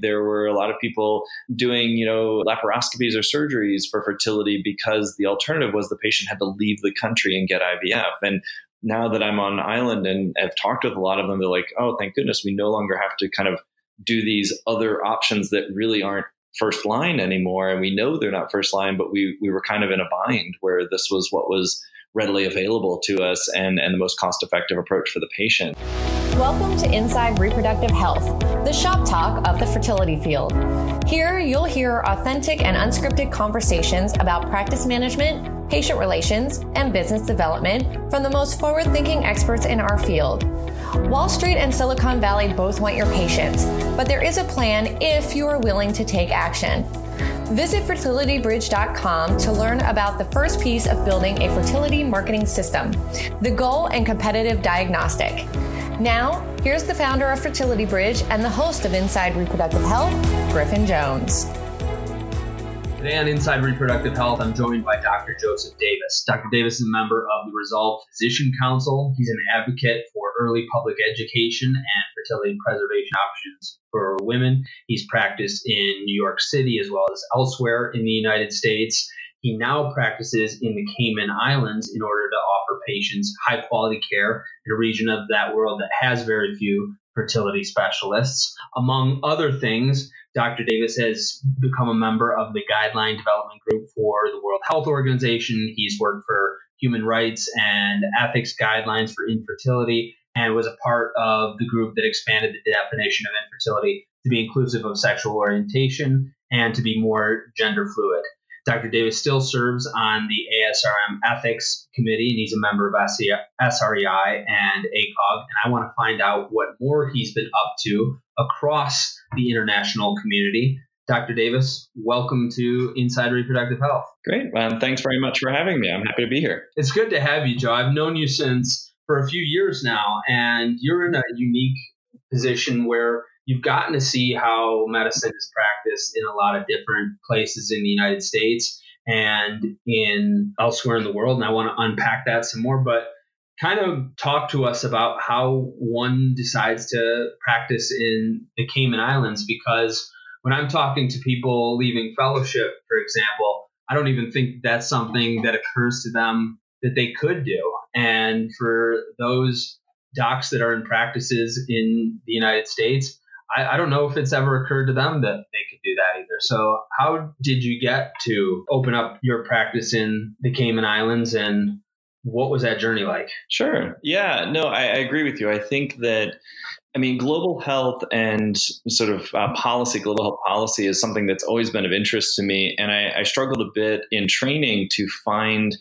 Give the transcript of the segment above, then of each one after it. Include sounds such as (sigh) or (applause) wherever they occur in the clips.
There were a lot of people doing, you know, laparoscopies or surgeries for fertility because the alternative was the patient had to leave the country and get IVF. And now that I'm on an island and have talked with a lot of them, they're like, oh, thank goodness we no longer have to kind of do these other options that really aren't first line anymore. And we know they're not first line, but we, we were kind of in a bind where this was what was readily available to us and, and the most cost effective approach for the patient. Welcome to Inside Reproductive Health, the shop talk of the fertility field. Here, you'll hear authentic and unscripted conversations about practice management, patient relations, and business development from the most forward thinking experts in our field. Wall Street and Silicon Valley both want your patients, but there is a plan if you are willing to take action. Visit fertilitybridge.com to learn about the first piece of building a fertility marketing system, the goal and competitive diagnostic. Now, here's the founder of Fertility Bridge and the host of Inside Reproductive Health, Griffin Jones. Today on Inside Reproductive Health, I'm joined by Dr. Joseph Davis. Dr. Davis is a member of the Resolve Physician Council. He's an advocate for early public education and fertility preservation options for women. He's practiced in New York City as well as elsewhere in the United States. He now practices in the Cayman Islands in order to offer patients high quality care in a region of that world that has very few fertility specialists. Among other things, Dr. Davis has become a member of the Guideline Development Group for the World Health Organization. He's worked for human rights and ethics guidelines for infertility and was a part of the group that expanded the definition of infertility to be inclusive of sexual orientation and to be more gender fluid. Dr. Davis still serves on the ASRM Ethics Committee, and he's a member of SREI and ACOG. And I want to find out what more he's been up to across the international community. Dr. Davis, welcome to Inside Reproductive Health. Great. Well, thanks very much for having me. I'm happy to be here. It's good to have you, Joe. I've known you since for a few years now, and you're in a unique position where you've gotten to see how medicine is practiced in a lot of different places in the United States and in elsewhere in the world. And I want to unpack that some more, but kind of talk to us about how one decides to practice in the Cayman Islands because when I'm talking to people leaving fellowship, for example, I don't even think that's something that occurs to them that they could do. And for those docs that are in practices in the United States, I, I, don't know if it's ever occurred to them that they could do that either. So, how did you get to open up your practice in the Cayman Islands and what was that journey like? Sure. Yeah, no, I, I agree with you. I think that, I mean, global health and sort of uh, policy, global health policy is something that's always been of interest to me. And I, I struggled a bit in training to find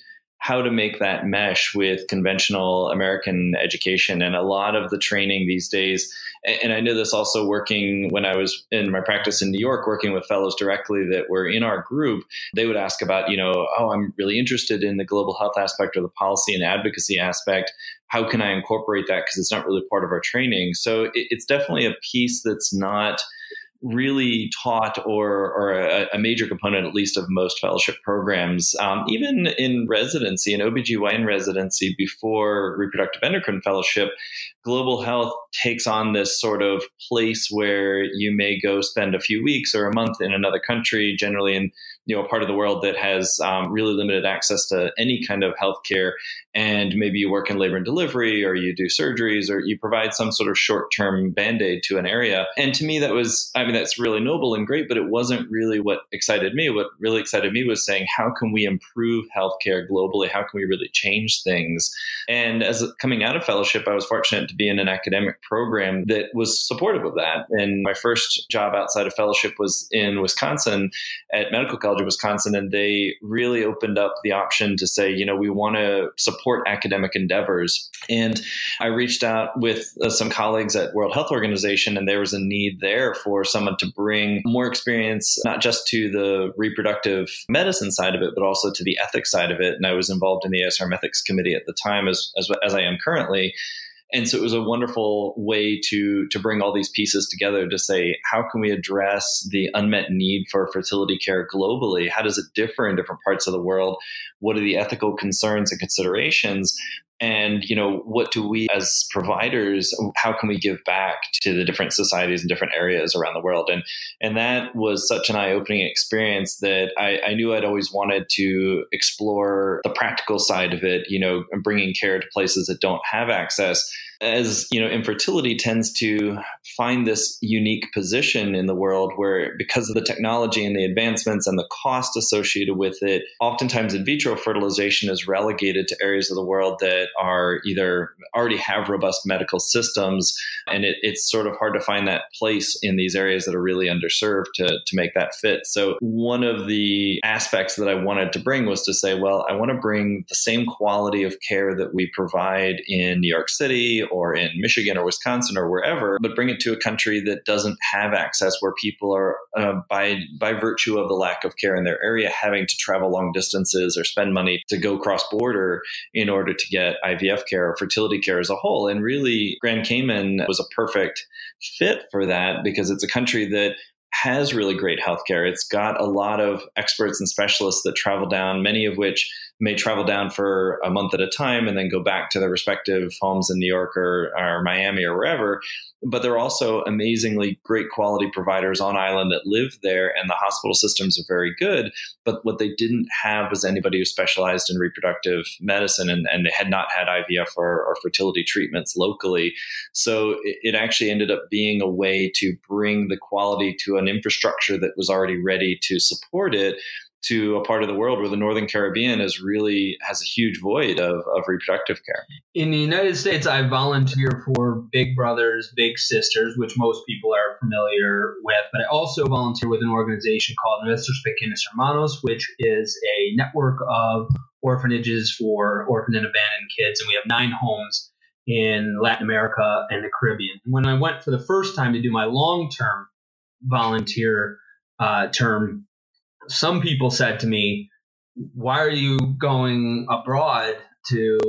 how to make that mesh with conventional American education. And a lot of the training these days, and I know this also working when I was in my practice in New York, working with fellows directly that were in our group, they would ask about, you know, oh, I'm really interested in the global health aspect or the policy and advocacy aspect. How can I incorporate that? Because it's not really part of our training. So it's definitely a piece that's not really taught or, or a, a, major component, at least, of most fellowship programs. Um, even in residency, in OBGYN residency before reproductive endocrine fellowship, global health takes on this sort of place where you may go spend a few weeks or a month in another country, generally in you know a part of the world that has um, really limited access to any kind of healthcare, and maybe you work in labor and delivery, or you do surgeries, or you provide some sort of short-term band-aid to an area. And to me, that was I mean that's really noble and great, but it wasn't really what excited me. What really excited me was saying, how can we improve healthcare globally? How can we really change things? And as coming out of fellowship, I was fortunate to be in an academic program that was supportive of that. And my first job outside of fellowship was in Wisconsin at Medical College College of Wisconsin, and they really opened up the option to say, you know, we want to support academic endeavors. And I reached out with uh, some colleagues at World Health Organization, and there was a need there for someone to bring more experience, not just to the reproductive medicine side of it, but also to the ethics side of it. And I was involved in the ASRM Ethics Committee at the time, as, as, as I am currently. And so it was a wonderful way to to bring all these pieces together to say how can we address the unmet need for fertility care globally? How does it differ in different parts of the world? What are the ethical concerns and considerations? And you know what do we as providers how can we give back to the different societies and different areas around the world? And and that was such an eye-opening experience that I, I knew i'd always wanted to explore the practical side of it you know bringing care to places that don't have access. As you know infertility tends to find this unique position in the world where because of the technology and the advancements and the cost associated with it oftentimes in vitro fertilization is relegated to areas of the world that are either already have robust medical systems and it, it's sort of hard to find that place in these areas that are really underserved to, to make that fit. So one of the aspects that i wanted to bring was to say well i want to bring the same quality of care that we provide in new york city or in Michigan or Wisconsin or wherever, but bring it to a country that doesn't have access, where people are, uh, by by virtue of the lack of care in their area, having to travel long distances or spend money to go cross border in order to get IVF care or fertility care as a whole. And really, Grand Cayman was a perfect fit for that because it's a country that has really great healthcare. It's got a lot of experts and specialists that travel down, many of which may travel down for a month at a time and then go back to their respective homes in New York or, or Miami or wherever. But there are also amazingly great quality providers on island that live there, and the hospital systems are very good. But what they didn't have was anybody who specialized in reproductive medicine, and, and they had not had IVF or, or fertility treatments locally. So it, it actually ended up being a way to bring the quality to an infrastructure that was already ready to support it to a part of the world where the Northern Caribbean is really has a huge void of, of reproductive care. In the United States, I volunteer for Big Brothers Big Sisters, which most people are familiar with, but I also volunteer with an organization called Nuestros Pequeños Hermanos, which is a network of orphanages for orphaned and abandoned kids, and we have nine homes in Latin America and the Caribbean. When I went for the first time to do my long term volunteer uh, term some people said to me, why are you going abroad to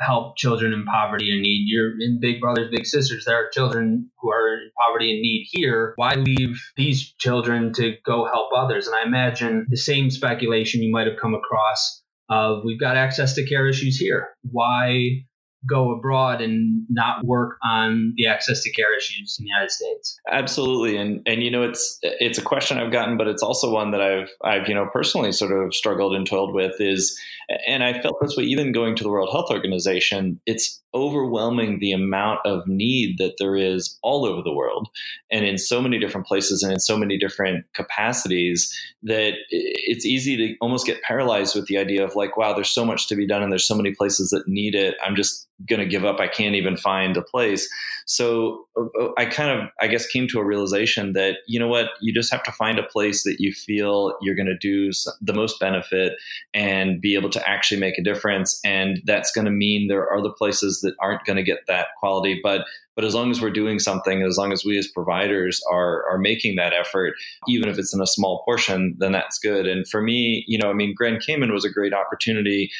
help children in poverty and need? You're in Big Brothers, Big Sisters. There are children who are in poverty and need here. Why leave these children to go help others? And I imagine the same speculation you might have come across of we've got access to care issues here. Why go abroad and not work on the access to care issues in the United States. Absolutely, and and you know it's it's a question I've gotten, but it's also one that I've I've you know personally sort of struggled and toiled with is, and I felt this way even going to the World Health Organization. It's overwhelming the amount of need that there is all over the world and in so many different places and in so many different capacities that it's easy to almost get paralyzed with the idea of like wow there's so much to be done and there's so many places that need it. I'm just going to give up. I can't even find a place. So uh, uh, i kind of i guess came to a realization that you know what? You just have to find a place that you feel you're going to do the most benefit and be able to actually make a difference and that's going to mean there are other places that aren't going to get that quality. But but as long as we're doing something, as long as we as providers are are making that effort, even if it's in a small portion, then that's good. And for me, you know, I mean, Grand Cayman was a great opportunity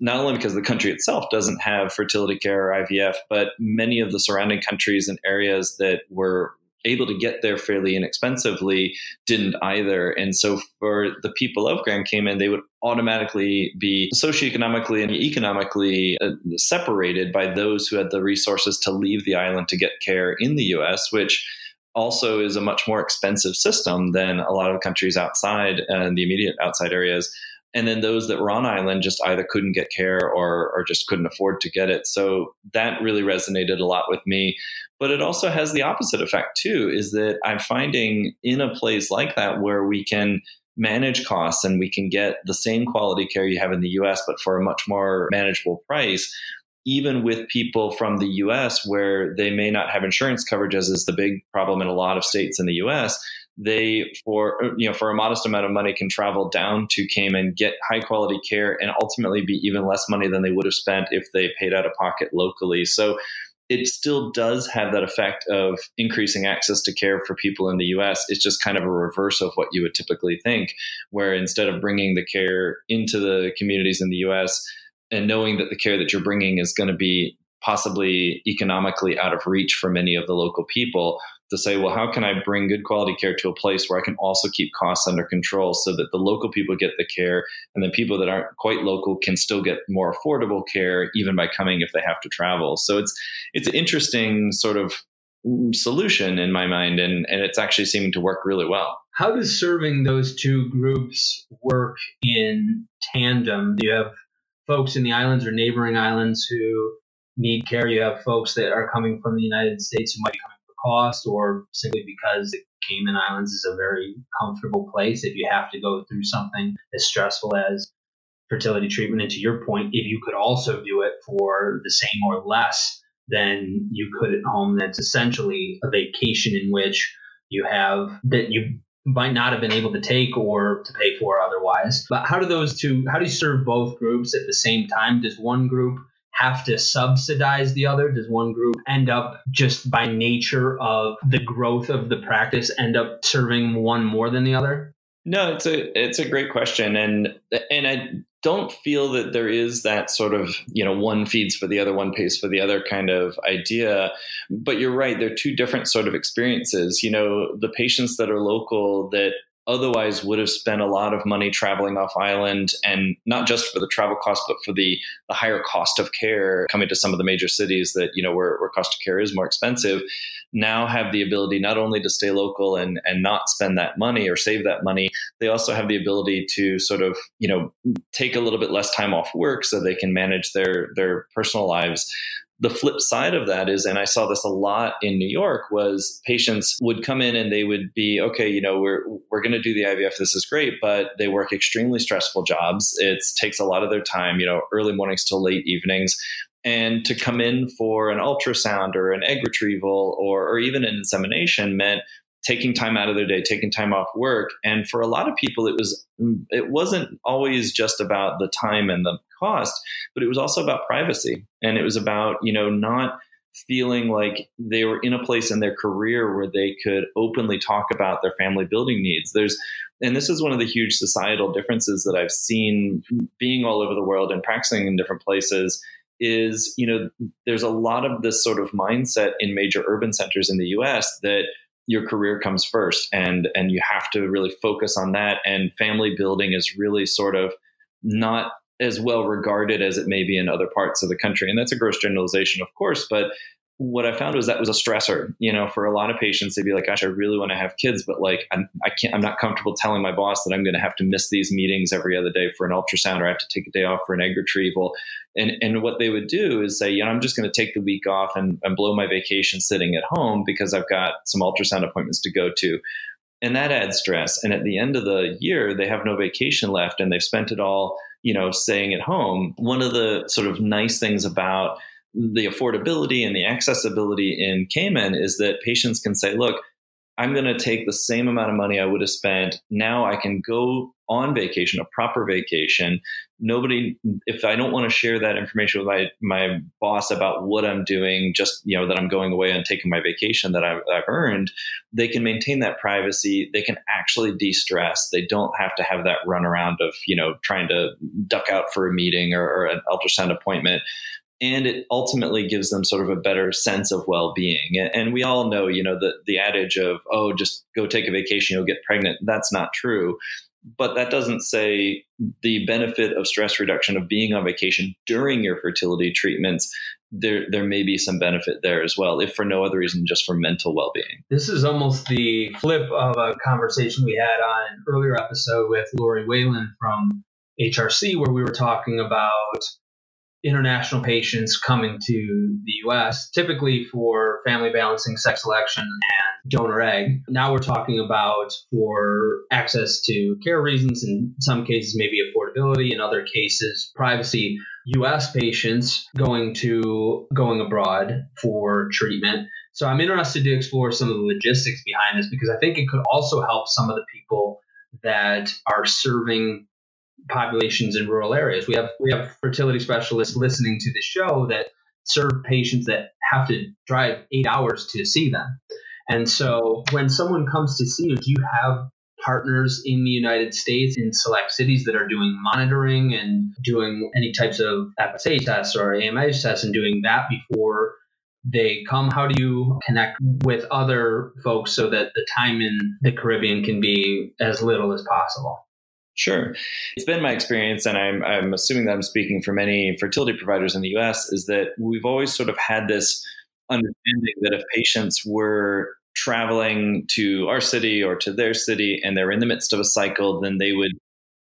not only because the country itself doesn't have fertility care or IVF, but many of the surrounding countries and areas that were able to get there fairly inexpensively didn't either. And so for the people of Grand Cayman, they would automatically be socioeconomically and economically uh, separated by those who had the resources to leave the island to get care in the US, which also is a much more expensive system than a lot of countries outside and uh, the immediate outside areas. And then those that were on island just either couldn't get care or or just couldn't afford to get it. So that really resonated a lot with me but it also has the opposite effect too is that i'm finding in a place like that where we can manage costs and we can get the same quality care you have in the US but for a much more manageable price even with people from the US where they may not have insurance coverage as is the big problem in a lot of states in the US they for uh, you know for a modest amount of money can travel down to Cayman, get high quality care, and ultimately be even less money than they would have spent if they paid out of pocket locally. So it still does have that effect of increasing access to care for people in the US. It's just kind of a reverse of what you would typically think, where instead of bringing the care into the communities in the US and knowing that the care that you're bringing is going to be possibly economically out of reach for many of the local people, to say, well, how can I bring good quality care to a place where I can also keep costs under control so that the local people get the care and the people that aren't quite local can still get more affordable care even by coming if they have to travel. So it's it's an interesting sort of mm, solution in my mind and, and it's actually seeming to work really well. How does serving those two groups work in tandem? Do you have folks in the islands or neighboring islands who need care? You have folks that are coming from the United States who might be coming cost or simply because the Cayman Islands is a very comfortable place if you have to go through something as stressful as fertility treatment. And to your point, if you could also do it for the same or less than you could at home, that's essentially a vacation in which you have that you might not have been able to take or to pay for otherwise. But how do those two, how do you serve both groups at the same time? Does one group have to subsidize the other? Does one group end up just by nature of the growth of the practice end up serving one more than the other? No, it's a it's a great question, and and I don't feel that there is that sort of you know one feeds for the other, one pays for the other kind of idea. But you're right; they're two different sort of experiences. You know, the patients that are local that otherwise would have spent a lot of money traveling off island and not just for the travel cost but for the, the higher cost of care coming to some of the major cities that you know where, where cost of care is more expensive now have the ability not only to stay local and and not spend that money or save that money they also have the ability to sort of you know take a little bit less time off work so they can manage their their personal lives the flip side of that is, and I saw this a lot in New York, was patients would come in and they would be, okay, you know, we're we're going to do the IVF. This is great, but they work extremely stressful jobs. It takes a lot of their time, you know, early mornings till late evenings. And to come in for an ultrasound or an egg retrieval or, or even an insemination meant taking time out of their day, taking time off work. And for a lot of people, it was mm, it wasn't always just about the time and the cost, but it was also about privacy, and it was about you know not feeling like they were in a place in their career where they could openly talk about their family building needs. There's and this is one of the huge societal differences that I've seen being all over the world and practicing in different places is you know there's a lot of this sort of mindset in major urban centers in the US that your career comes first and and you have to really focus on that. And family building is really sort of not as well regarded as it may be in other parts of the country. And that's a gross generalization of course but what I found was that was a stressor. You know, for a lot of patients, they'd be like, "Gosh, I really want to have kids, but like, I'm, I can't. I'm not comfortable telling my boss that I'm going to have to miss these meetings every other day for an ultrasound, or I have to take a day off for an egg retrieval." And and what they would do is say, "You know, I'm just going to take the week off and, and blow my vacation sitting at home because I've got some ultrasound appointments to go to." And that adds stress. And at the end of the year, they have no vacation left, and they've spent it all, you know, staying at home. One of the sort of nice things about the affordability and the accessibility in Cayman is that patients can say, look, I'm going to take the same amount of money I would have spent. Now I can go on vacation, a proper vacation. Nobody, if I don't want to share that information with my, my boss about what I'm doing, just, you know, that I'm going away and taking my vacation that I've, I've earned, they can maintain that privacy. They can actually de stress. They don't have to have that run around of, you know, trying to duck out for a meeting or, or an ultrasound appointment and it ultimately gives them sort of a better sense of well-being. And we all know you know the, the adage of oh just go take a vacation you'll get pregnant. That's not true. But that doesn't say the benefit of stress reduction of being on vacation during your fertility treatments there there may be some benefit there as well if for no other reason just for mental well-being. This is almost the flip of a conversation we had on an earlier episode with lori whalen from hrc where we were talking about international patients coming to the US, typically for family balancing, sex selection, and donor egg. Now we're talking about for access to care reasons, in some cases, maybe affordability, in other cases, privacy. US patients going to going abroad for treatment. So I'm interested to explore some of the logistics behind this because I think it could also help some of the people that are serving populations in rural areas. We have we have fertility specialists listening to the show that serve patients that have to drive eight hours to see them. And so when someone comes to see you, do you have partners in the United States in select cities that are doing monitoring and doing any types of FSH tests or AMH tests and doing that before they come? How do you connect with other folks so that the time in the Caribbean can be as little as possible? Sure. It's been my experience, and I'm, I'm assuming that I'm speaking for many fertility providers in the US, is that we've always sort of had this understanding that if patients were traveling to our city or to their city and they're in the midst of a cycle, then they would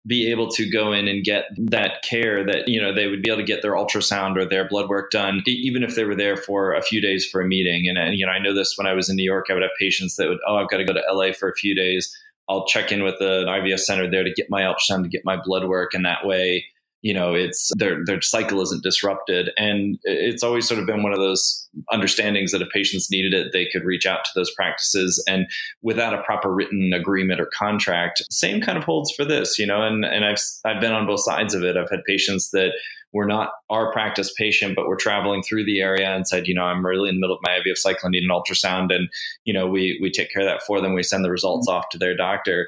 be able to go in and get that care that you know they would be able to get their ultrasound or their blood work done even if they were there for a few days for a meeting and, and you know i know this when i was in new york i would have patients that would oh i've got to go to la for a few days i'll check in with an ivf center there to get my ultrasound to get my blood work and that way you know it's their their cycle isn't disrupted. And it's always sort of been one of those understandings that if patients needed it they could reach out to those practices. And without a proper written agreement or contract same kind of holds for this you know and and I've I've been on both sides of it. I've had patients that were not our practice patient, but we're traveling through the area and said, you know, I'm really in the middle of my IVF cycle, I need an ultrasound. And, you know, we, we take care of that for them. We send the results off to their doctor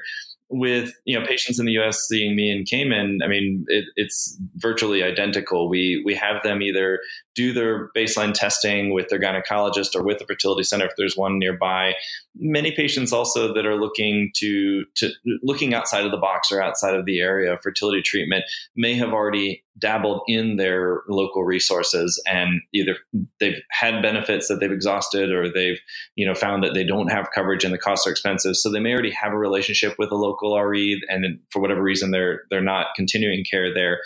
with you know patients in the U.S. seeing me in Cayman, I mean it, it's virtually identical. We we have them either do their baseline testing with their gynecologist or with the fertility center if there's one nearby. Many patients also that are looking to to looking outside of the box or outside of the area of fertility treatment may have already dabbled in their local resources and either they've had benefits that they've exhausted or they've you know found that they don't have coverage and the costs are expensive. So they may already have a relationship with a local RE and for whatever reason they're they're not continuing care there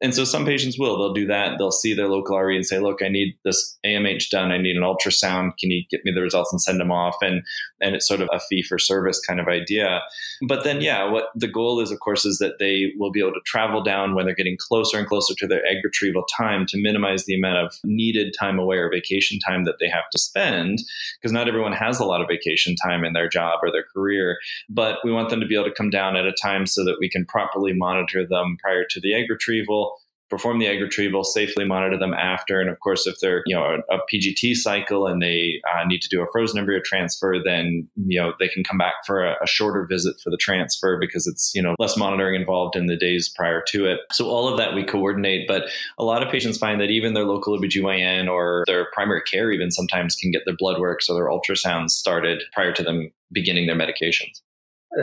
and so some patients will, they'll do that. They'll see their local RE and say, look, I need this AMH done. I need an ultrasound. Can you get me the results and send them off? And, and it's sort of a fee for service kind of idea. But then, yeah, what the goal is, of course, is that they will be able to travel down when they're getting closer and closer to their egg retrieval time to minimize the amount of needed time away or vacation time that they have to spend. Because not everyone has a lot of vacation time in their job or their career. But we want them to be able to come down at a time so that we can properly monitor them prior to the egg retrieval perform the egg retrieval, safely monitor them after. And of course, if they're you know a, a PGT cycle and they uh, need to do a frozen embryo transfer, then you know they can come back for a, a, shorter visit for the transfer because it's you know less monitoring involved in the days prior to it. So all of that we coordinate. But a lot of patients find that even their local OBGYN or their primary care even sometimes can get their blood works or their ultrasounds started prior to them beginning their medications.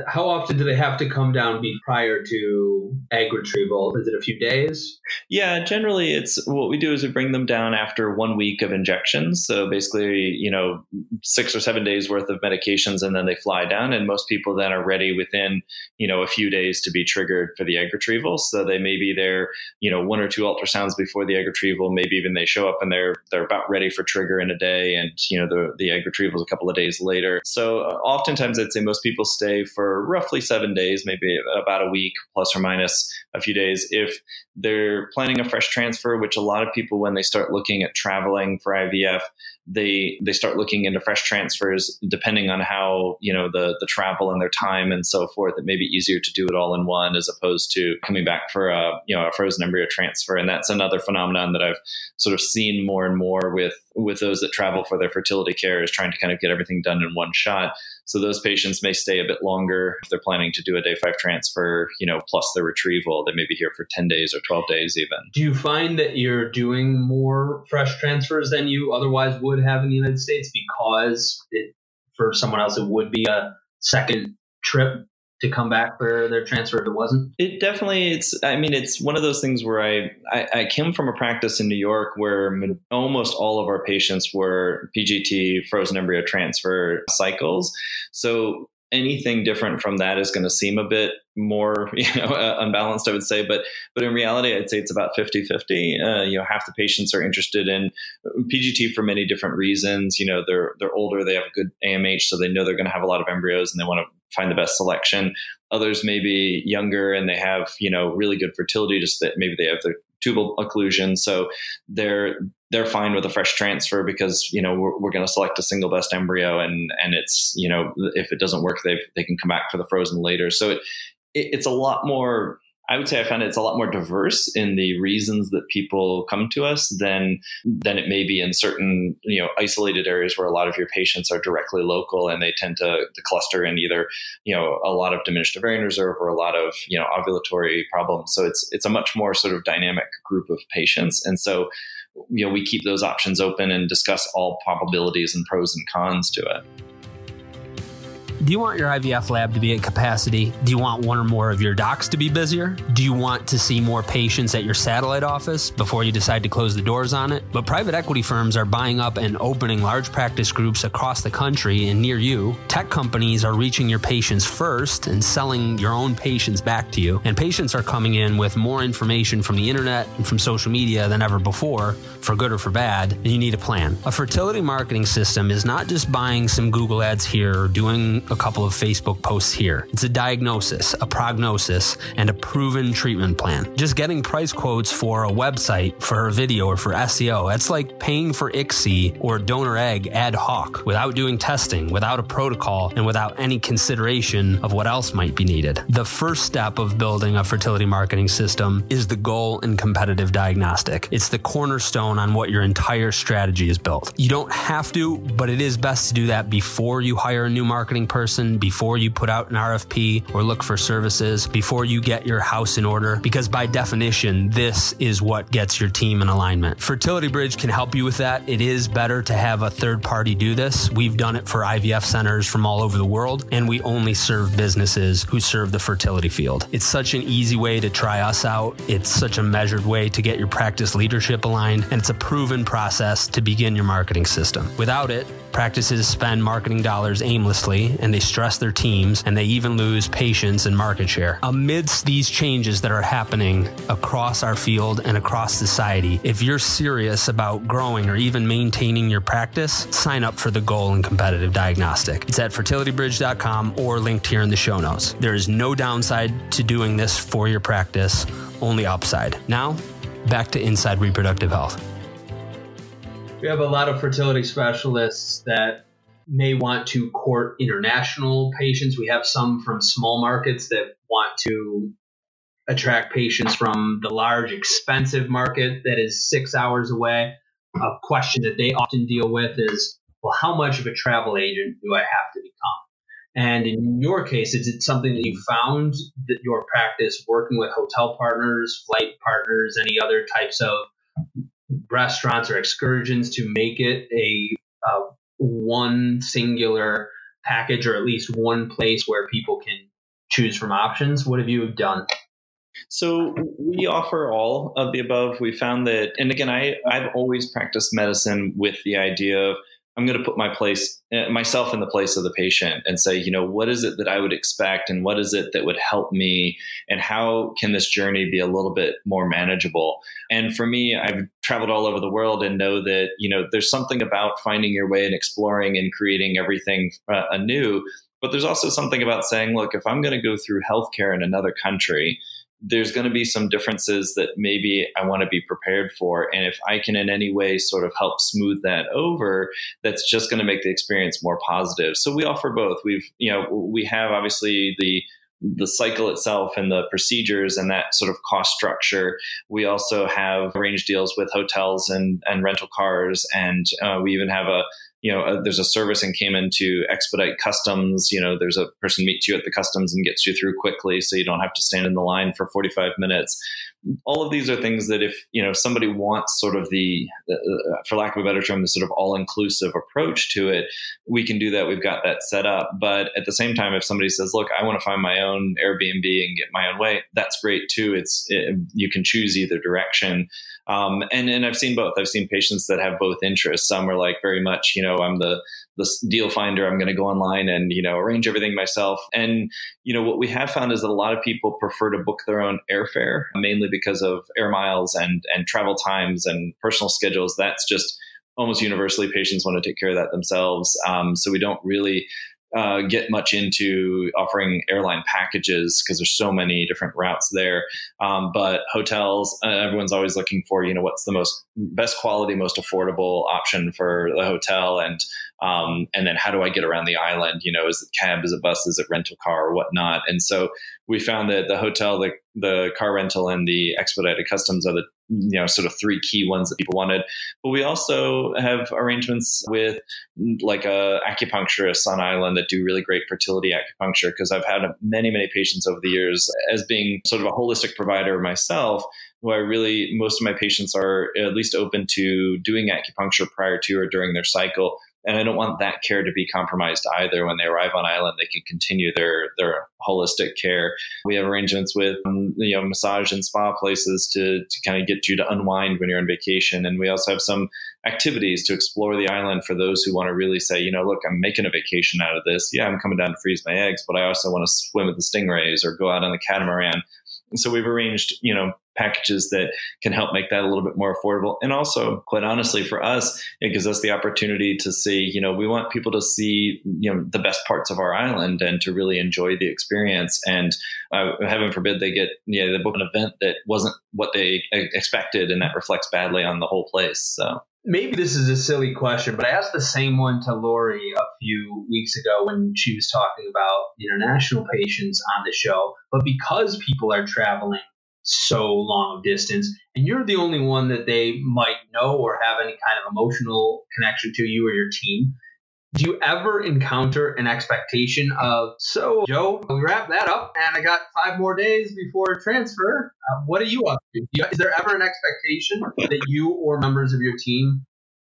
How often do they have to come down be prior to egg retrieval? Is it a few days? Yeah, generally it's what we do is we bring them down after one week of injections. So basically, you know, six or seven days worth of medications and then they fly down. And most people then are ready within, you know, a few days to be triggered for the egg retrieval. So they may be there, you know, one or two ultrasounds before the egg retrieval. Maybe even they show up and they're they're about ready for trigger in a day and you know the the egg retrieval is a couple of days later. So uh, oftentimes I'd say most people stay for roughly seven days, maybe about a week, plus or minus a few days. If they're planning a fresh transfer, which a lot of people, when they start looking at traveling for IVF, they they start looking into fresh transfers depending on how you know the the travel and their time and so forth it may be easier to do it all in one as opposed to coming back for a you know a frozen embryo transfer and that's another phenomenon that i've sort of seen more and more with with those that travel for their fertility care is trying to kind of get everything done in one shot so those patients may stay a bit longer if they're planning to do a day five transfer, you know, plus the retrieval. They may be here for 10 days or 12 days even. Do you find that you're doing more fresh transfers than you otherwise would have in the United States because it, for someone else it would be a second trip to come back for their transfer if it wasn't? It definitely it's I mean it's one of those things where I, I, I came from a practice in New York where almost all of our patients were PGT frozen embryo transfer cycles. So anything different from that is going to seem a bit more (laughs) you know uh, unbalanced i would say but but in reality i'd say it's about 50-50 uh, you know half the patients are interested in pgt for many different reasons. You know they're they're older they have a good amh so they know they're going to have a lot of embryos and they want to find the best selection. Others may be younger and they have you know really good fertility just that maybe they have their tubal occlusion. So they're they're fine with a fresh transfer because you know we're, we're going to select a single best embryo and and it's you know if it doesn't work they they can come back for the frozen later. So it, it, it's a lot more I would say I found it's a lot more diverse in the reasons that people come to us than than it may be in certain you know isolated areas where a lot of your patients are directly local and they tend to, to cluster in either you know a lot of diminished ovarian reserve or a lot of you know ovulatory problems. So it's it's a much more sort of dynamic group of patients, and so you know we keep those options open and discuss all probabilities and pros and cons to it. Do you want your IVF lab to be at capacity? Do you want one or more of your docs to be busier? Do you want to see more patients at your satellite office before you decide to close the doors on it? But private equity firms are buying up and opening large practice groups across the country and near you. Tech companies are reaching your patients first and selling your own patients back to you. And patients are coming in with more information from the internet and from social media than ever before, for good or for bad, and you need a plan. A fertility marketing system is not just buying some Google ads here or doing a couple of Facebook posts here. It's a diagnosis, a prognosis, and a proven treatment plan. Just getting price quotes for a website, for a video, or for SEO, that's like paying for ICSI or donor egg ad hoc without doing testing, without a protocol, and without any consideration of what else might be needed. The first step of building a fertility marketing system is the goal and competitive diagnostic. It's the cornerstone on what your entire strategy is built. You don't have to, but it is best to do that before you hire a new marketing person, before you put out an RFP or look for services, before you get your house in order, because by definition, this is what gets your team in alignment. Fertility Bridge can help you with that. It is better to have a third party do this. We've done it for IVF centers from all over the world, and we only serve businesses who serve the fertility field. It's such an easy way to try us out. It's such a measured way to get your practice leadership aligned, and it's a proven process to begin your marketing system. Without it, practices spend marketing dollars aimlessly and they stress their teams and they even lose patience and market share. Amidst these changes that are happening across our field and across society, if you're serious about growing or even maintaining your practice, sign up for the goal and competitive diagnostic. It's at fertilitybridge.com or linked here in the show notes. There is no downside to doing this for your practice, only upside. Now, back to Inside Reproductive Health. We have a lot of fertility specialists that may want to court international patients. We have some from small markets that want to attract patients from the large, expensive market that is six hours away. A question that they often deal with is, well, how much of a travel agent do I have to become? And in your case, is it something that you found that your practice working with hotel partners, flight partners, any other types of restaurants or excursions to make it a uh, one singular package or at least one place where people can choose from options? What have you done? So we offer all of the above. We found that, and again, I I've always practiced medicine with the idea of I'm going to put my place uh, myself in the place of the patient and say, you know, what is it that I would expect and what is it that would help me and how can this journey be a little bit more manageable? And for me, I've traveled all over the world and know that, you know, there's something about finding your way and exploring and creating everything uh, anew. But there's also something about saying, look, if I'm going to go through healthcare in another country, there's going to be some differences that maybe I want to be prepared for. And if I can in any way sort of help smooth that over, that's just going to make the experience more positive. So we offer both. We've, you know, we have obviously the the cycle itself and the procedures and that sort of cost structure. We also have arranged deals with hotels and, and rental cars, and uh, we even have a you know, uh, there's a service in Cayman to expedite customs. You know, there's a person meets you at the customs and gets you through quickly, so you don't have to stand in the line for 45 minutes. All of these are things that if you know somebody wants sort of the, uh, for lack of a better term, the sort of all-inclusive approach to it, we can do that. We've got that set up. But at the same time, if somebody says, "Look, I want to find my own Airbnb and get my own way," that's great too. It's it, you can choose either direction. Um, and and I've seen both. I've seen patients that have both interests. Some are like very much, you know, I'm the the deal finder. I'm going to go online and you know arrange everything myself. And you know what we have found is that a lot of people prefer to book their own airfare, mainly because of air miles and and travel times and personal schedules. That's just almost universally patients want to take care of that themselves. Um, so we don't really uh, get much into offering airline packages because there's so many different routes there. Um, but hotels, uh, everyone's always looking for, you know, what's the most best quality, most affordable option for the hotel, and um, and then how do I get around the island? You know, is it cab, is it bus, is it rental car, or whatnot? And so we found that the hotel, the the car rental, and the expedited customs are the you know sort of three key ones that people wanted. But we also have arrangements with like a acupuncturist on island that do really great fertility acupuncture because I've had many many patients over the years as being sort of a holistic provider myself where I really most of my patients are at least open to doing acupuncture prior to or during their cycle and I don't want that care to be compromised either. When they arrive on island, they can continue their their holistic care. We have arrangements with um, you know massage and spa places to to kind of get you to unwind when you're on vacation, and we also have some activities to explore the island for those who want to really say, you know, look, I'm making a vacation out of this. Yeah, I'm coming down to freeze my eggs, but I also want to swim with the stingrays or go out on the catamaran. And so we've arranged, you know, packages that can help make that a little bit more affordable. And also, quite honestly, for us, it gives us the opportunity to see, you know, we want people to see, you know, the best parts of our island and to really enjoy the experience. And uh, heaven forbid they get, you know, they book an event that wasn't what they expected and that reflects badly on the whole place. So maybe this is a silly question, but I asked the same one to Lori a few weeks ago when she was talking about international patients on the show. But because people are traveling so long distance, and you're the only one that they might know or have any kind of emotional connection to you or your team, do you ever encounter an expectation of, so Joe, we wrap that up and I got five more days before transfer. Uh, what are you up to? Is there ever an expectation that you or members of your team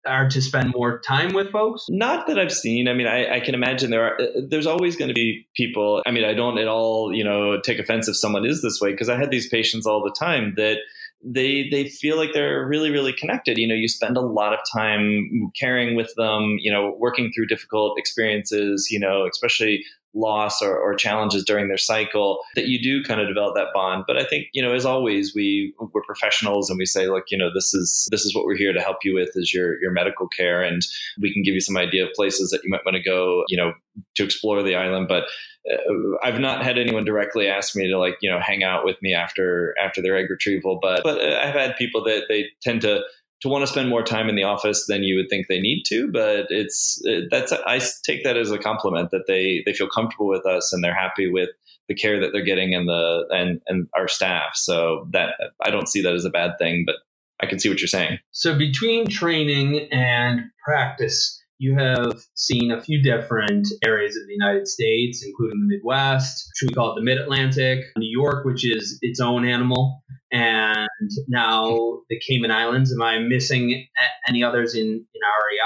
are to spend more time with folks? Not that I've seen. I mean, I, I, can imagine there are. There's always going to be people. I mean, I don't at all, you know, take offense if someone is this way because I had these patients all the time that they they feel like they're really really connected. You know you spend a lot of time caring with them you know working through difficult experiences you know especially loss or, or, challenges during their cycle that you do kind of develop that bond. But i think you know as always we we're professionals and we say look you know this is this is what we're here to help you with is your your medical care. And we can give you some idea of places that you might want to go you know to explore the island. But uh, I've not had anyone directly ask me to like you know hang out with me after after their egg retrieval, but but uh, I've had people that they tend to to want to spend more time in the office than you would think they need to. But it's that's I take that as a compliment that they they feel comfortable with us and they're happy with the care that they're getting and the and and our staff. So that I don't see that as a bad thing, but I can see what you're saying. So between training and practice you have seen a few different areas of the United States, including the Midwest, should we call it the Mid Atlantic, New York, which is its own animal, and now the Cayman Islands. Am I missing any others in, in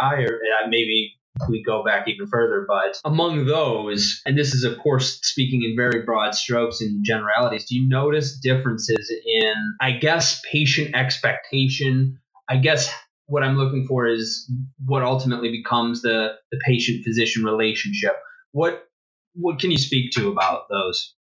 REI, or uh, maybe we go back even further. But among those, and this is, of course, speaking in very broad strokes and generalities, do you notice differences in, I guess, patient expectation? I guess what I'm looking for is what ultimately becomes the, the patient physician relationship. What what can you speak to about those?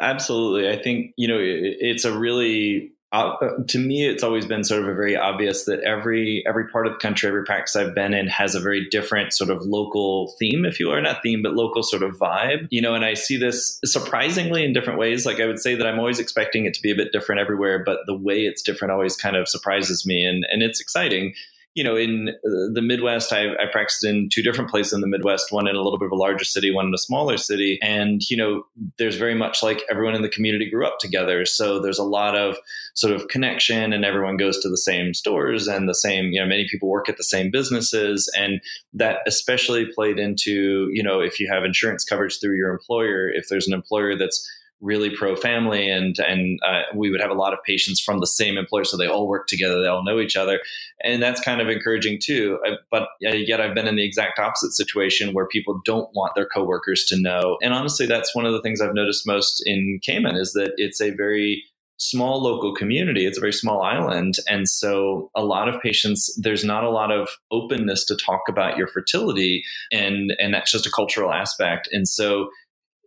Absolutely. I think, you know, it, it's a really uh, to me it's always been sort of a very obvious that every every part of the country every practice i've been in has a very different sort of local theme if you are not theme but local sort of vibe you know and i see this surprisingly in different ways like i would say that i'm always expecting it to be a bit different everywhere but the way it's different always kind of surprises me and and it's exciting you know, in uh, the Midwest, I, I, practiced in two different places in the Midwest, one in a little bit of a larger city, one in a smaller city. And, you know, there's very much like everyone in the community grew up together. So there's a lot of sort of connection and everyone goes to the same stores and the same, you know, many people work at the same businesses. And that especially played into, you know, if you have insurance coverage through your employer, if there's an employer that's really pro family and and uh, we would have a lot of patients from the same employer so they all work together they all know each other. And that's kind of encouraging too. Uh, but yet i've been in the exact opposite situation where people don't want their coworkers to know. And honestly that's one of the things i've noticed most in cayman is that it's a very small local community. It's a very small island. And so a lot of patients there's not a lot of openness to talk about your fertility and and that's just a cultural aspect. And so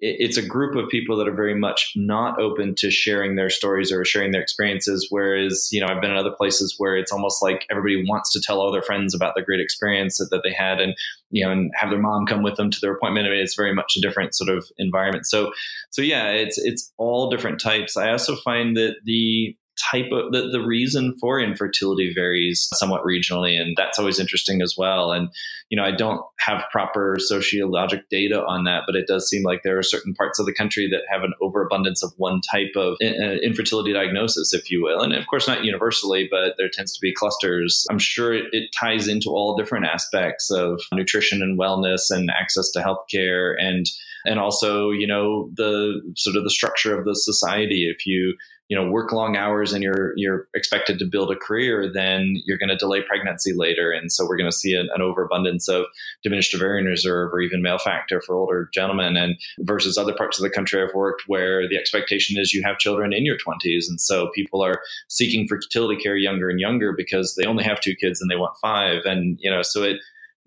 it's a group of people that are very much not open to sharing their stories or sharing their experiences. Whereas, you know, I've been in other places where it's almost like everybody wants to tell all their friends about the great experience that, that they had and, you know, and have their mom come with them to their appointment. I mean, it's very much a different sort of environment. So, so yeah, it's, it's all different types. I also find that the, type of the, the reason for infertility varies somewhat regionally and that's always interesting as well. And you know i don't have proper sociologic data on that but it does seem like there are certain parts of the country that have an overabundance of one type of uh, infertility diagnosis if you will. And of course not universally but there tends to be clusters. I'm sure it, it ties into all different aspects of nutrition and wellness and access to healthcare and and also you know the sort of the structure of the society. If you you know work long hours and you're you're expected to build a career then you're going to delay pregnancy later. And so we're going to see an, an, overabundance of diminished ovarian reserve or even male factor for older gentlemen and versus other parts of the country i've worked where the expectation is you have children in your 20s and so people are seeking fertility care younger and younger because they only have two kids and they want five. And you know so it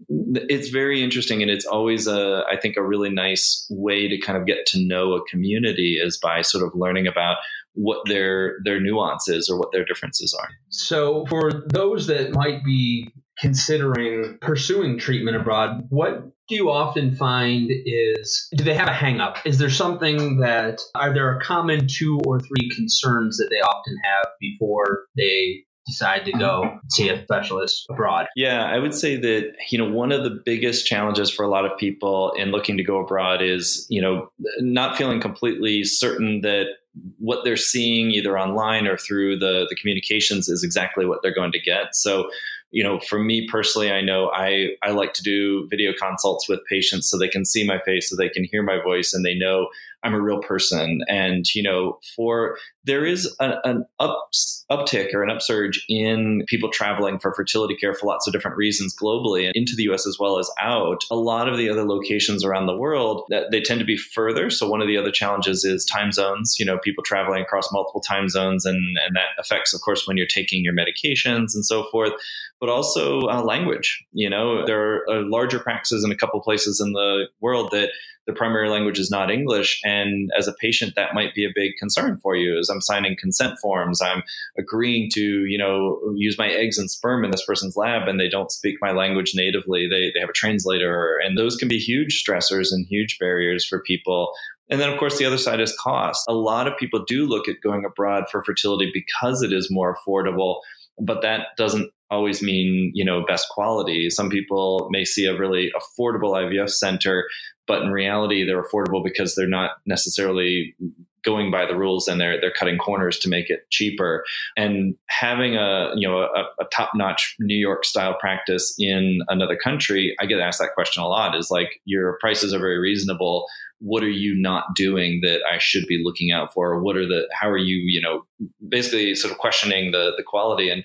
it's very interesting and it's always a i think a really nice way to kind of get to know a community is by sort of learning about what their their nuances or what their differences are so for those that might be considering pursuing treatment abroad what do you often find is do they have a hang up is there something that are there a common two or three concerns that they often have before they decide to go see a specialist abroad? Yeah, I would say that, you know, one of the biggest challenges for a lot of people in looking to go abroad is, you know, not feeling completely certain that what they're seeing either online or through the, the communications is exactly what they're going to get. So, you know, for me personally, I know I, I like to do video consults with patients so they can see my face, so they can hear my voice, and they know I'm a real person. And, you know, for there is a, an up, uptick or an upsurge in people traveling for fertility care for lots of different reasons globally and into the US as well as out. A lot of the other locations around the world that they tend to be further. So one of the other challenges is time zones, you know, people traveling across multiple time zones and, and that affects, of course, when you're taking your medications and so forth but also uh, language. You know, there are uh, larger practices in a couple places in the world that the primary language is not English. And as a patient, that might be a big concern for you as I'm signing consent forms. I'm agreeing to, you know, use my eggs and sperm in this person's lab and they don't speak my language natively. They, they have a translator. And those can be huge stressors and huge barriers for people. And then, of course, the other side is cost. A lot of people do look at going abroad for fertility because it is more affordable but that doesn't always mean you know best quality some people may see a really affordable ivf center but in reality they're affordable because they're not necessarily going by the rules and they're they're cutting corners to make it cheaper. And having a you know a, a top notch New York style practice in another country I get asked that question a lot is like your prices are very reasonable. What are you not doing that I should be looking out for? What are the how are you you know basically sort of questioning the the quality. And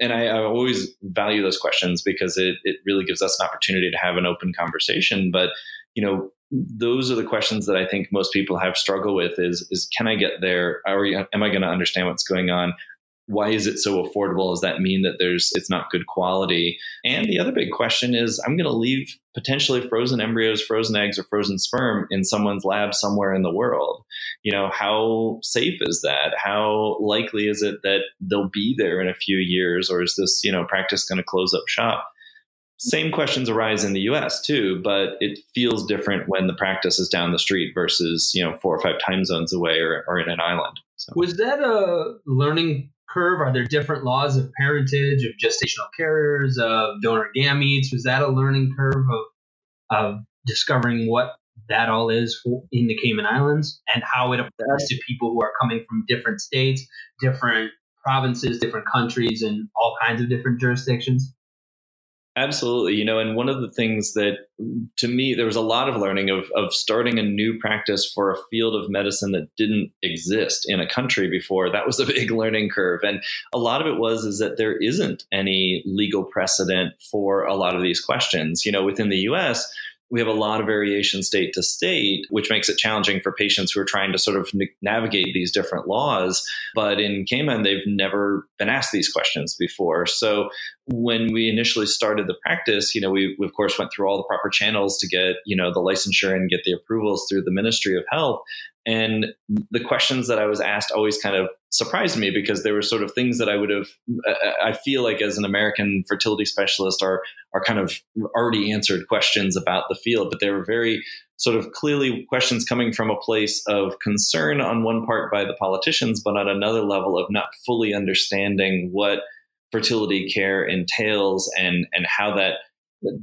and I, I, always value those questions because it, it really gives us an opportunity to have an open conversation. But you know, those are the questions that I think most people have struggle with: is is can I get there? Are, am I going to understand what's going on? why is it so affordable? Does that mean that there's it's not good quality? And the other big question is I'm going to leave potentially frozen embryos, frozen eggs, or frozen sperm in someone's lab somewhere in the world. You know, how safe is that? How likely is it that they'll be there in a few years, or is this you know practice going to close up shop? Same questions arise in the US too, but it feels different when the practice is down the street versus, you know, four or five time zones away or, or in an island. So. Was that a learning curve? Are there different laws of parentage, of gestational carriers, of donor gametes? Was that a learning curve of of discovering what that all is in the Cayman Islands and how it applies to people who are coming from different states, different provinces, different countries, and all kinds of different jurisdictions? Absolutely. You know, and one of the things that to me, there was a lot of learning of, of starting a new practice for a field of medicine that didn't exist in a country before. That was a (laughs) big learning curve. And a lot of it was, is that there isn't any legal precedent for a lot of these questions. You know, within the US, we have a lot of variation state to state, which makes it challenging for patients who are trying to sort of navigate these different laws. But in Cayman, they've never been asked these questions before. So when we initially started the practice, you know, we, we, of course went through all the proper channels to get, you know, the licensure and get the approvals through the Ministry of Health. And the questions that I was asked always kind of surprised me because there were sort of things that I would have, I feel like as an American fertility specialist are, are kind of already answered questions about the field, but they were very sort of clearly questions coming from a place of concern on one part by the politicians, but on another level of not fully understanding what fertility care entails and, and how that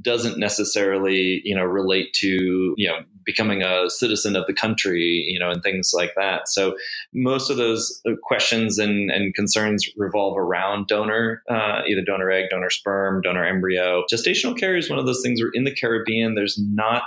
doesn't necessarily you know relate to you know becoming a citizen of the country you know and things like that so most of those uh, questions and, and concerns revolve around donor uh, either donor egg donor sperm donor embryo gestational care is one of those things where in the caribbean there's not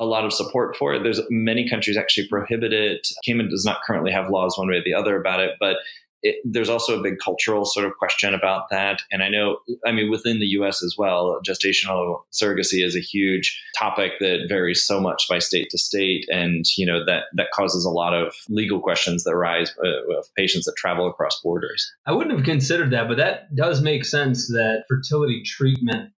a lot of support for it. There's many countries actually prohibit it. Cayman does not currently have laws one way or the other about it, but it, there's also a big cultural sort of question about that. And I know, I mean, within the US as well, gestational surrogacy is a huge topic that varies so much by state to state. And, you know, that, that causes a lot of legal questions that arise uh, of patients that travel across borders. I wouldn't have considered that, but that does make sense that fertility treatment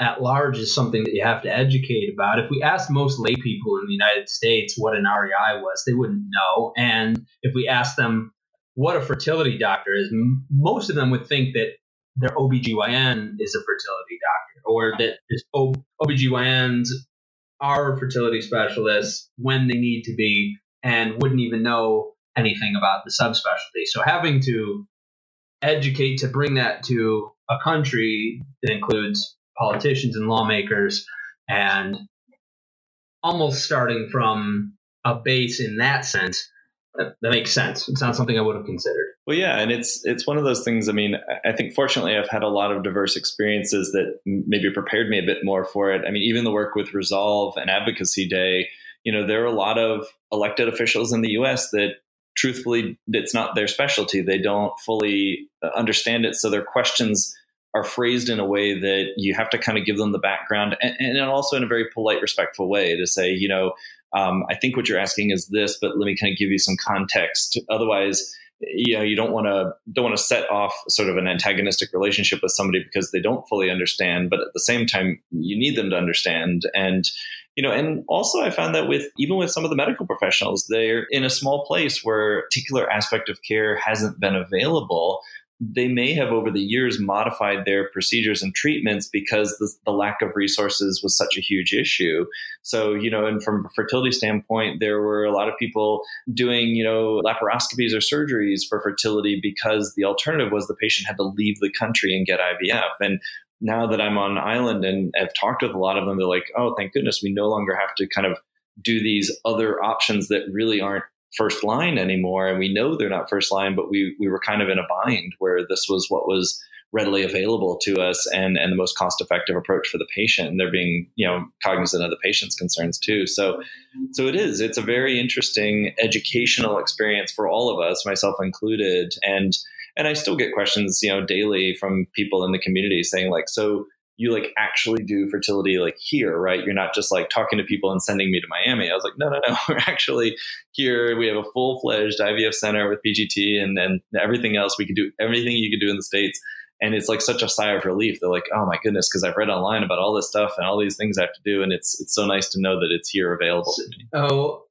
at large is something that you have to educate about. If we asked most lay people in the United States what an REI was, they wouldn't know. And if we asked them what a fertility doctor is, most of them would think that their OBGYN is a fertility doctor or that just o- OBGYNs are fertility specialists when they need to be and wouldn't even know anything about the subspecialty. So having to educate to bring that to a country that includes politicians and lawmakers and almost starting from a base in that sense that, that, makes sense. It's not something I would have considered. Well, yeah, and it's it's one of those things. I mean, I think fortunately I've had a lot of diverse experiences that maybe prepared me a bit more for it. I mean, even the work with Resolve and Advocacy Day, you know, there are a lot of elected officials in the U.S. that truthfully it's not their specialty. They don't fully uh, understand it, so their questions are phrased in a way that you have to kind of give them the background and, and also in a very polite, respectful way to say, you know, um, I think what you're asking is this, but let me kind of give you some context. Otherwise, you know, you don't want to don't want to set off sort of an antagonistic relationship with somebody because they don't fully understand. But at the same time, you need them to understand. And you know, and also I found that with even with some of the medical professionals, they're in a small place where a particular aspect of care hasn't been available they may have over the years modified their procedures and treatments because the, the, lack of resources was such a huge issue. So, you know, and from a fertility standpoint, there were a lot of people doing, you know, laparoscopies or surgeries for fertility because the alternative was the patient had to leave the country and get IVF. And now that I'm on island and have talked with a lot of them, they're like, oh, thank goodness we no longer have to kind of do these other options that really aren't first line anymore. And we know they're not first line, but we, we were kind of in a bind where this was what was readily available to us and, and the most cost effective approach for the patient. And they're being, you know, cognizant of the patient's concerns too. So, so it is, it's a very interesting educational experience for all of us, myself included. And, and I still get questions, you know, daily from people in the community saying like, so you like actually do fertility like here, right? You're not just like talking to people and sending me to Miami. I was like, no, no, no. (laughs) We're actually here. We have a full fledged IVF center with PGT and, and everything else. We can do everything you can do in the States. And it's like such a sigh of relief. They're like, oh my goodness, because I've read online about all this stuff and all these things I have to do. And it's it's so nice to know that it's here available to me. Oh,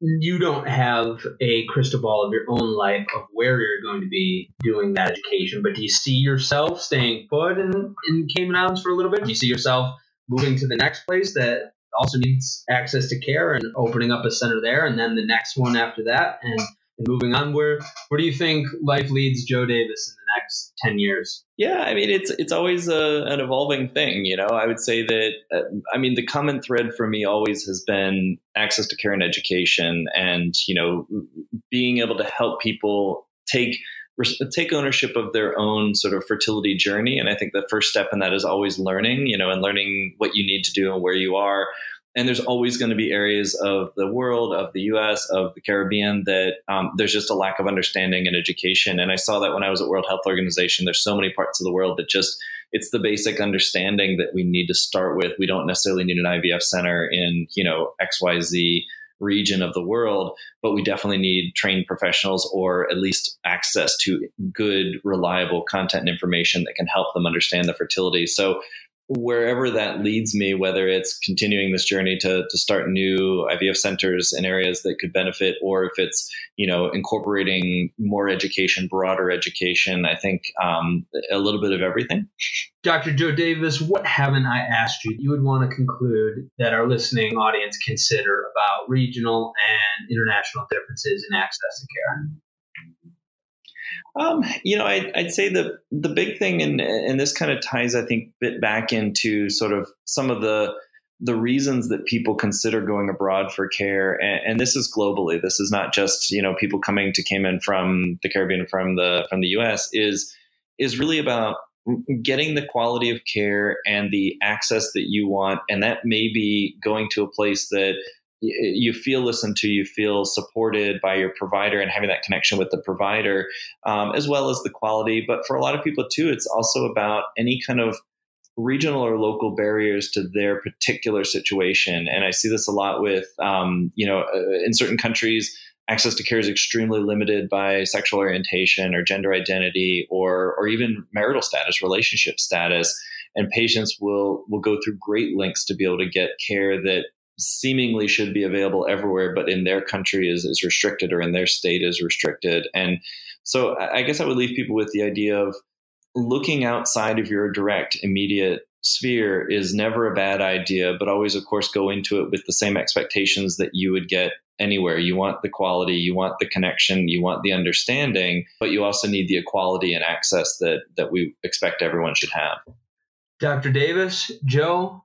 you don't have a crystal ball of your own life of where you're going to be doing that education, but do you see yourself staying put in, in Cayman Islands for a little bit? Do you see yourself moving to the next place that also needs access to care and opening up a center there, and then the next one after that, and moving on, where where do you think life leads Joe Davis in the next ten years? Yeah, I mean it's it's always a, an evolving thing. You know, I would say that uh, I mean the common thread for me always has been access to care and education, and you know being able to help people take take ownership of their own sort of fertility journey and i think the first step in that is always learning you know and learning what you need to do and where you are and there's always going to be areas of the world, of the U.S., of the Caribbean that um, there's just a lack of understanding and education. And I saw that when I was at World Health Organization. There's so many parts of the world that just it's the basic understanding that we need to start with. We don't necessarily need an IVF center in you know X Y Z region of the world, but we definitely need trained professionals or at least access to good, reliable content and information that can help them understand the fertility. So wherever that leads me, whether it's continuing this journey to, to start new IVF centers in areas that could benefit, or if it's, you know, incorporating more education, broader education, I think um, a little bit of everything. Dr. Joe Davis, what haven't I asked you you would want to conclude that our listening audience consider about regional and international differences in access to care? Um, you know, I, would say the the big thing, and and this kind of ties, I think, bit back into sort of some of the the reasons that people consider going abroad for care, and, and, this is globally. This is not just you know people coming to Cayman from the Caribbean from the from the U.S. is is really about getting the quality of care and the access that you want. And that may be going to a place that you feel listened to, you feel supported by your provider, and having that connection with the provider, um, as well as the quality. But for a lot of people too, it's also about any kind of regional or local barriers to their particular situation. And I see this a lot with, um, you know, uh, in certain countries, access to care is extremely limited by sexual orientation or gender identity or or even marital status, relationship status. And patients will will go through great lengths to be able to get care that seemingly should be available everywhere, but in their country is, is restricted or in their state is restricted. And so I guess I would leave people with the idea of looking outside of your direct, immediate sphere is never a bad idea, but always, of course, go into it with the same expectations that you would get anywhere. You want the quality, you want the connection, you want the understanding, but you also need the equality and access that that we expect everyone should have. Dr. Davis, Joe,